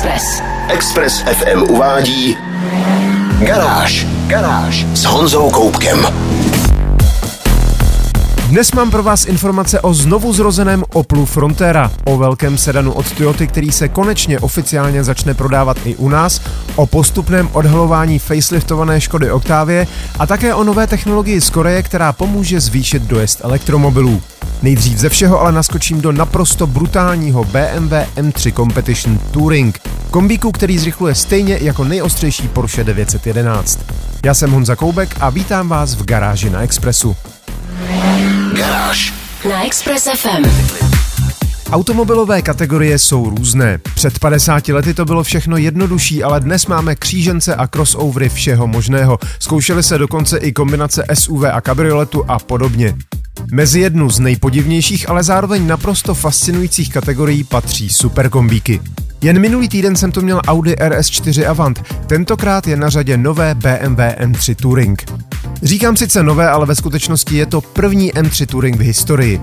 Express. Express FM uvádí Garáž. Garáž s Honzou Koupkem. Dnes mám pro vás informace o znovu zrozeném Oplu Frontera, o velkém sedanu od Toyoty, který se konečně oficiálně začne prodávat i u nás, o postupném odhalování faceliftované Škody Octavie a také o nové technologii z Koreje, která pomůže zvýšit dojezd elektromobilů. Nejdřív ze všeho ale naskočím do naprosto brutálního BMW M3 Competition Touring, kombíku, který zrychluje stejně jako nejostřejší Porsche 911. Já jsem Honza Koubek a vítám vás v garáži na Expressu. Garáž. Na Express FM. Automobilové kategorie jsou různé. Před 50 lety to bylo všechno jednodušší, ale dnes máme křížence a crossovery všeho možného. Zkoušeli se dokonce i kombinace SUV a kabrioletu a podobně. Mezi jednu z nejpodivnějších, ale zároveň naprosto fascinujících kategorií patří superkombíky. Jen minulý týden jsem tu měl Audi RS4 Avant, tentokrát je na řadě nové BMW M3 Touring. Říkám sice nové, ale ve skutečnosti je to první M3 Touring v historii.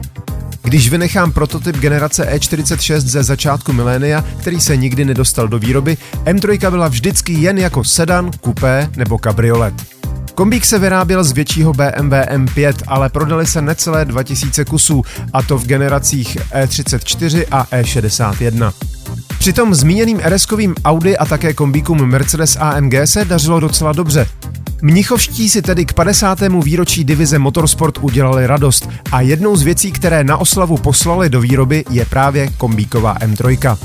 Když vynechám prototyp generace E46 ze začátku milénia, který se nikdy nedostal do výroby, M3 byla vždycky jen jako sedan, kupé nebo kabriolet. Kombík se vyráběl z většího BMW M5, ale prodali se necelé 2000 kusů, a to v generacích E34 a E61. Přitom zmíněným RS-kovým Audi a také kombíkům Mercedes AMG se dařilo docela dobře. Mnichovští si tedy k 50. výročí divize Motorsport udělali radost a jednou z věcí, které na oslavu poslali do výroby, je právě kombíková M3.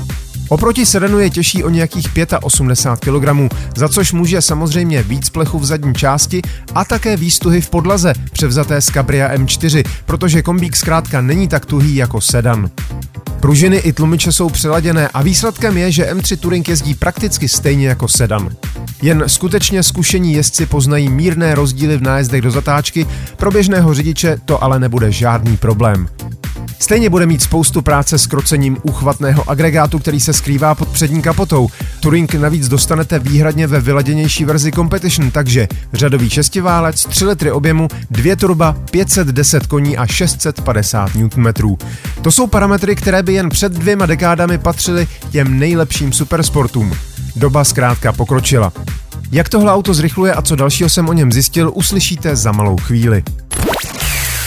Oproti sedanu je těžší o nějakých 85 kg, za což může samozřejmě víc plechu v zadní části a také výstuhy v podlaze, převzaté z Cabria M4, protože kombík zkrátka není tak tuhý jako sedan. Pružiny i tlumiče jsou přiladěné a výsledkem je, že M3 Touring jezdí prakticky stejně jako sedan. Jen skutečně zkušení jezdci poznají mírné rozdíly v nájezdech do zatáčky, pro běžného řidiče to ale nebude žádný problém. Stejně bude mít spoustu práce s krocením úchvatného agregátu, který se skrývá pod přední kapotou. Touring navíc dostanete výhradně ve vyladěnější verzi Competition, takže řadový šestiválec, 3 litry objemu, 2 turba, 510 koní a 650 Nm. To jsou parametry, které by jen před dvěma dekádami patřily těm nejlepším supersportům. Doba zkrátka pokročila. Jak tohle auto zrychluje a co dalšího jsem o něm zjistil, uslyšíte za malou chvíli.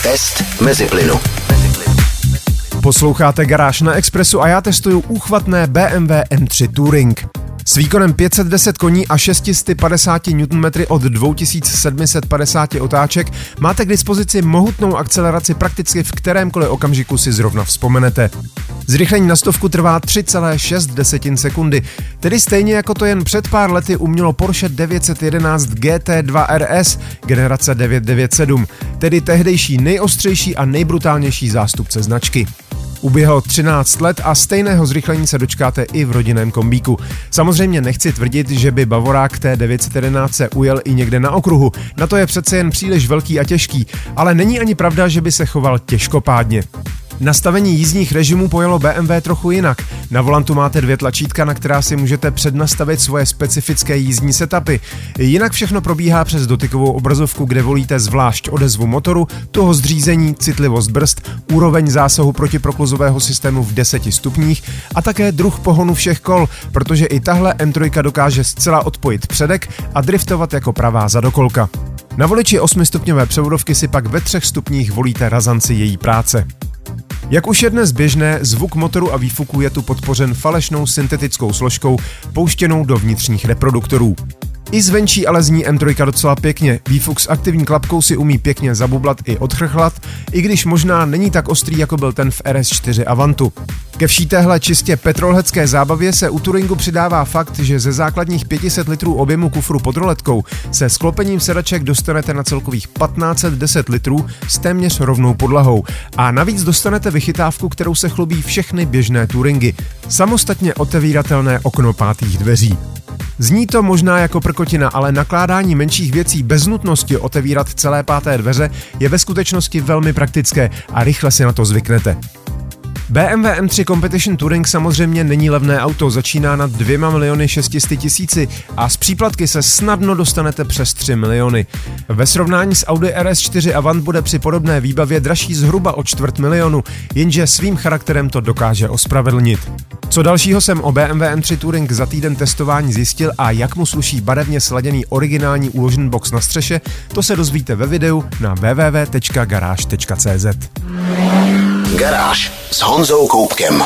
Test mezi plynu. Posloucháte Garáž na Expressu a já testuju úchvatné BMW M3 Touring. S výkonem 510 koní a 650 Nm od 2750 otáček máte k dispozici mohutnou akceleraci prakticky v kterémkoliv okamžiku si zrovna vzpomenete. Zrychlení na stovku trvá 3,6 sekundy, tedy stejně jako to jen před pár lety umělo Porsche 911 GT2 RS generace 997, tedy tehdejší nejostřejší a nejbrutálnější zástupce značky. Uběhlo 13 let a stejného zrychlení se dočkáte i v rodinném kombíku. Samozřejmě nechci tvrdit, že by Bavorák T911 se ujel i někde na okruhu, na to je přece jen příliš velký a těžký, ale není ani pravda, že by se choval těžkopádně. Nastavení jízdních režimů pojelo BMW trochu jinak. Na volantu máte dvě tlačítka, na která si můžete přednastavit svoje specifické jízdní setupy. Jinak všechno probíhá přes dotykovou obrazovku, kde volíte zvlášť odezvu motoru, toho zřízení, citlivost brzd, úroveň zásahu protiprokluzového systému v 10 stupních a také druh pohonu všech kol, protože i tahle M3 dokáže zcela odpojit předek a driftovat jako pravá zadokolka. Na voliči 8-stupňové převodovky si pak ve třech stupních volíte razanci její práce. Jak už je dnes běžné, zvuk motoru a výfuku je tu podpořen falešnou syntetickou složkou pouštěnou do vnitřních reproduktorů. I zvenčí ale zní M3 docela pěkně. Výfuk s aktivní klapkou si umí pěkně zabublat i odchrchlat, i když možná není tak ostrý, jako byl ten v RS4 Avantu. Ke vší téhle čistě petrolhecké zábavě se u Turingu přidává fakt, že ze základních 500 litrů objemu kufru pod roletkou se sklopením sedaček dostanete na celkových 1510 litrů s téměř rovnou podlahou. A navíc dostanete vychytávku, kterou se chlubí všechny běžné Turingy. Samostatně otevíratelné okno pátých dveří. Zní to možná jako prkotina, ale nakládání menších věcí bez nutnosti otevírat celé páté dveře je ve skutečnosti velmi praktické a rychle si na to zvyknete. BMW M3 Competition Touring samozřejmě není levné auto, začíná na 2 miliony 600 tisíci a z příplatky se snadno dostanete přes 3 miliony. Ve srovnání s Audi RS4 Avant bude při podobné výbavě dražší zhruba o čtvrt milionu, jenže svým charakterem to dokáže ospravedlnit. Co dalšího jsem o BMW M3 Touring za týden testování zjistil a jak mu sluší barevně sladěný originální uložený box na střeše, to se dozvíte ve videu na www.garage.cz. Garáž s Honzou Koupkem.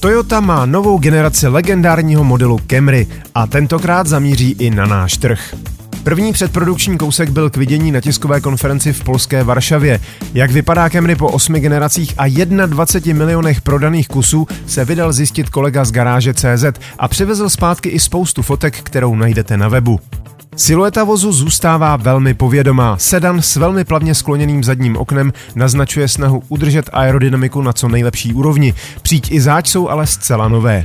Toyota má novou generaci legendárního modelu Camry a tentokrát zamíří i na náš trh. První předprodukční kousek byl k vidění na tiskové konferenci v polské Varšavě. Jak vypadá Camry po osmi generacích a 21 milionech prodaných kusů se vydal zjistit kolega z garáže CZ a přivezl zpátky i spoustu fotek, kterou najdete na webu. Silueta vozu zůstává velmi povědomá. Sedan s velmi plavně skloněným zadním oknem naznačuje snahu udržet aerodynamiku na co nejlepší úrovni. Příď i záč jsou ale zcela nové.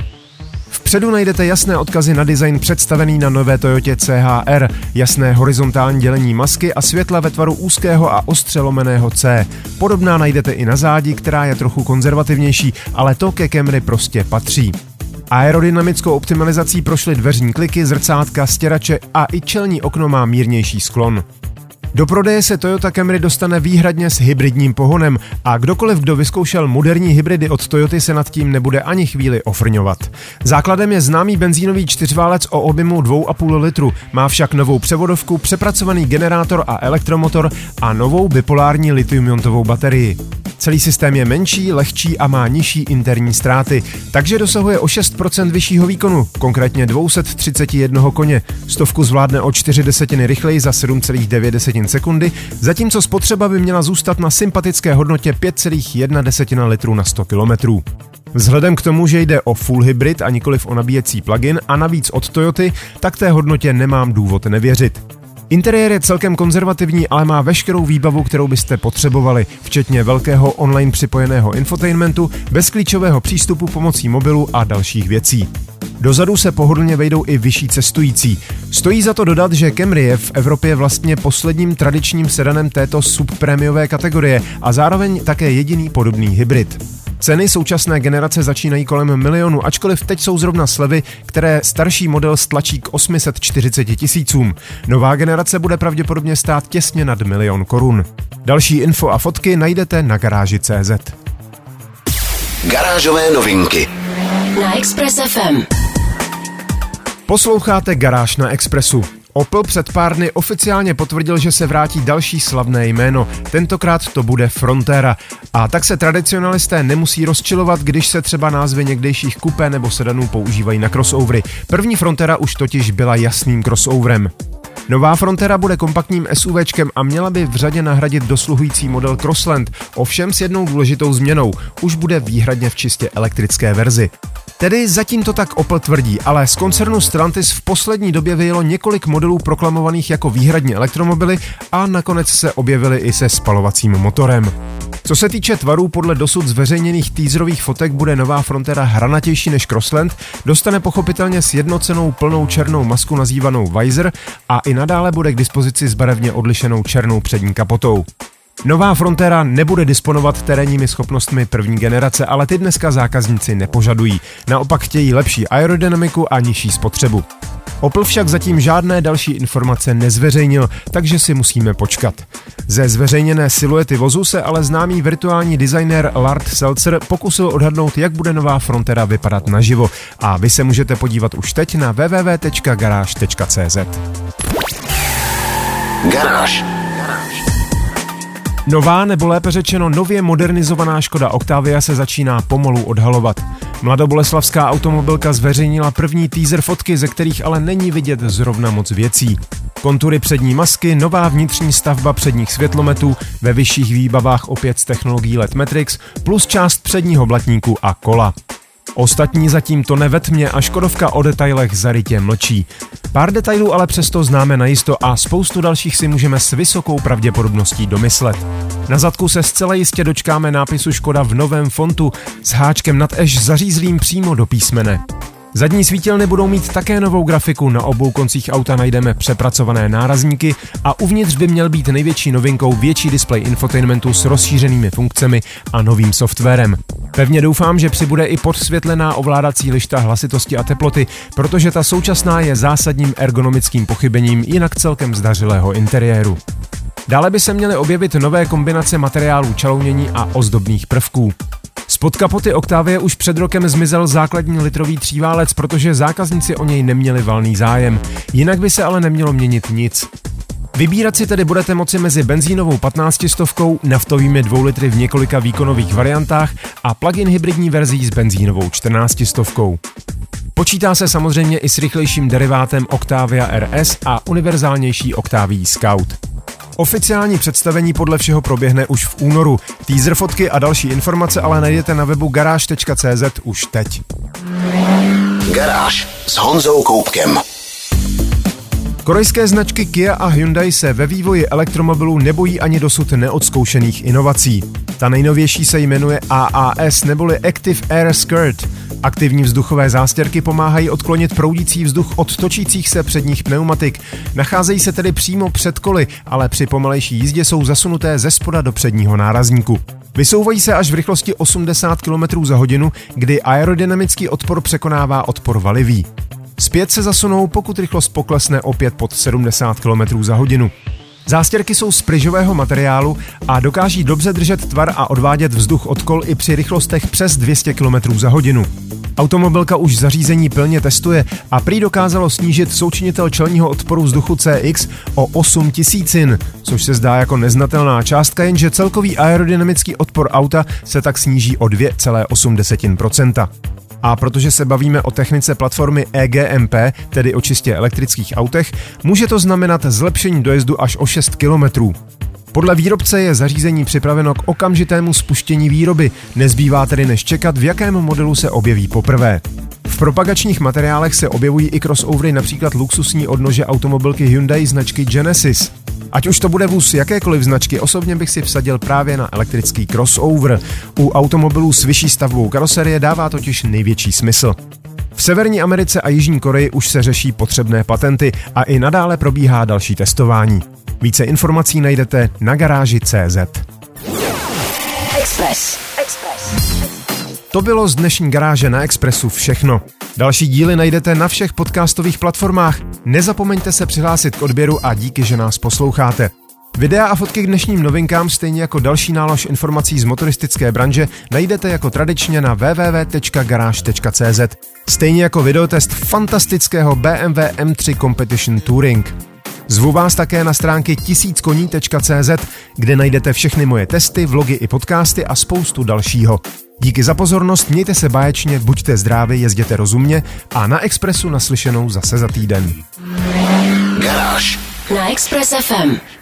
Vpředu najdete jasné odkazy na design představený na nové Toyotě CHR, jasné horizontální dělení masky a světla ve tvaru úzkého a ostře lomeného C. Podobná najdete i na zádi, která je trochu konzervativnější, ale to ke Camry prostě patří. Aerodynamickou optimalizací prošly dveřní kliky, zrcátka, stěrače a i čelní okno má mírnější sklon. Do prodeje se Toyota Camry dostane výhradně s hybridním pohonem a kdokoliv, kdo vyzkoušel moderní hybridy od Toyoty, se nad tím nebude ani chvíli ofrňovat. Základem je známý benzínový čtyřválec o objemu 2,5 litru, má však novou převodovku, přepracovaný generátor a elektromotor a novou bipolární litium baterii. Celý systém je menší, lehčí a má nižší interní ztráty, takže dosahuje o 6% vyššího výkonu, konkrétně 231 koně. Stovku zvládne o 4 desetiny rychleji za 7,9 sekundy, zatímco spotřeba by měla zůstat na sympatické hodnotě 5,1 litru na 100 km. Vzhledem k tomu, že jde o full hybrid a nikoliv o nabíjecí plug-in a navíc od Toyoty, tak té hodnotě nemám důvod nevěřit. Interiér je celkem konzervativní, ale má veškerou výbavu, kterou byste potřebovali, včetně velkého online připojeného infotainmentu, bezklíčového přístupu pomocí mobilu a dalších věcí. Dozadu se pohodlně vejdou i vyšší cestující. Stojí za to dodat, že Camry je v Evropě vlastně posledním tradičním sedanem této subprémiové kategorie a zároveň také jediný podobný hybrid. Ceny současné generace začínají kolem milionu, ačkoliv teď jsou zrovna slevy, které starší model stlačí k 840 tisícům. Nová generace bude pravděpodobně stát těsně nad milion korun. Další info a fotky najdete na garáži CZ. Garážové novinky na Express FM. Posloucháte Garáž na Expressu. Opel před pár dny oficiálně potvrdil, že se vrátí další slavné jméno. Tentokrát to bude Frontera. A tak se tradicionalisté nemusí rozčilovat, když se třeba názvy někdejších kupé nebo sedanů používají na crossovery. První Frontera už totiž byla jasným crossoverem. Nová Frontera bude kompaktním SUVčkem a měla by v řadě nahradit dosluhující model Crossland, ovšem s jednou důležitou změnou. Už bude výhradně v čistě elektrické verzi. Tedy zatím to tak Opel tvrdí, ale z koncernu Stellantis v poslední době vyjelo několik modelů proklamovaných jako výhradně elektromobily a nakonec se objevily i se spalovacím motorem. Co se týče tvarů, podle dosud zveřejněných teaserových fotek bude nová Frontera hranatější než Crossland, dostane pochopitelně sjednocenou plnou černou masku nazývanou Visor a i nadále bude k dispozici s barevně odlišenou černou přední kapotou. Nová Frontera nebude disponovat terénními schopnostmi první generace, ale ty dneska zákazníci nepožadují. Naopak chtějí lepší aerodynamiku a nižší spotřebu. Opel však zatím žádné další informace nezveřejnil, takže si musíme počkat. Ze zveřejněné siluety vozu se ale známý virtuální designer Lard Seltzer pokusil odhadnout, jak bude nová Frontera vypadat naživo. A vy se můžete podívat už teď na www.garage.cz. Garáž. Nová nebo lépe řečeno nově modernizovaná Škoda Octavia se začíná pomalu odhalovat. Mladoboleslavská automobilka zveřejnila první teaser fotky, ze kterých ale není vidět zrovna moc věcí. Kontury přední masky, nová vnitřní stavba předních světlometů, ve vyšších výbavách opět z technologií LED Matrix, plus část předního blatníku a kola. Ostatní zatím to nevetmě a Škodovka o detailech zarytě mlčí. Pár detailů ale přesto známe najisto a spoustu dalších si můžeme s vysokou pravděpodobností domyslet. Na zadku se zcela jistě dočkáme nápisu Škoda v novém fontu s háčkem nad eš zařízlým přímo do písmene. Zadní svítilny budou mít také novou grafiku, na obou koncích auta najdeme přepracované nárazníky a uvnitř by měl být největší novinkou větší displej infotainmentu s rozšířenými funkcemi a novým softwarem. Pevně doufám, že přibude i podsvětlená ovládací lišta hlasitosti a teploty, protože ta současná je zásadním ergonomickým pochybením jinak celkem zdařilého interiéru. Dále by se měly objevit nové kombinace materiálů čalounění a ozdobných prvků. Spod kapoty Octavie už před rokem zmizel základní litrový tříválec, protože zákazníci o něj neměli valný zájem. Jinak by se ale nemělo měnit nic. Vybírat si tedy budete moci mezi benzínovou 15 stovkou, naftovými 2 litry v několika výkonových variantách a plug-in hybridní verzí s benzínovou 14 stovkou. Počítá se samozřejmě i s rychlejším derivátem Octavia RS a univerzálnější Octavia Scout. Oficiální představení podle všeho proběhne už v únoru. Teaser fotky a další informace ale najdete na webu garáž.cz už teď. Garáž s Honzou Koupkem. Korejské značky Kia a Hyundai se ve vývoji elektromobilů nebojí ani dosud neodzkoušených inovací. Ta nejnovější se jmenuje AAS neboli Active Air Skirt. Aktivní vzduchové zástěrky pomáhají odklonit proudící vzduch od točících se předních pneumatik. Nacházejí se tedy přímo před koly, ale při pomalejší jízdě jsou zasunuté ze spoda do předního nárazníku. Vysouvají se až v rychlosti 80 km za hodinu, kdy aerodynamický odpor překonává odpor valivý. Zpět se zasunou, pokud rychlost poklesne opět pod 70 km za hodinu. Zástěrky jsou z pryžového materiálu a dokáží dobře držet tvar a odvádět vzduch od kol i při rychlostech přes 200 km za hodinu. Automobilka už zařízení plně testuje a prý dokázalo snížit součinitel čelního odporu vzduchu CX o 8 tisícin, což se zdá jako neznatelná částka, jenže celkový aerodynamický odpor auta se tak sníží o 2,8%. A protože se bavíme o technice platformy EGMP, tedy o čistě elektrických autech, může to znamenat zlepšení dojezdu až o 6 kilometrů. Podle výrobce je zařízení připraveno k okamžitému spuštění výroby, nezbývá tedy než čekat, v jakém modelu se objeví poprvé. V propagačních materiálech se objevují i crossovery například luxusní odnože automobilky Hyundai značky Genesis. Ať už to bude vůz jakékoliv značky, osobně bych si vsadil právě na elektrický crossover. U automobilů s vyšší stavbou karoserie dává totiž největší smysl. V Severní Americe a Jižní Koreji už se řeší potřebné patenty a i nadále probíhá další testování. Více informací najdete na garáži CZ. Express. Express. To bylo z dnešní garáže na Expressu všechno. Další díly najdete na všech podcastových platformách. Nezapomeňte se přihlásit k odběru a díky, že nás posloucháte. Videa a fotky k dnešním novinkám, stejně jako další nálož informací z motoristické branže, najdete jako tradičně na www.garage.cz. Stejně jako videotest fantastického BMW M3 Competition Touring. Zvu vás také na stránky tisíckoní.cz, kde najdete všechny moje testy, vlogy i podcasty a spoustu dalšího. Díky za pozornost, mějte se báječně, buďte zdraví, jezděte rozumně a na Expressu naslyšenou zase za týden. Garáž Na Express FM.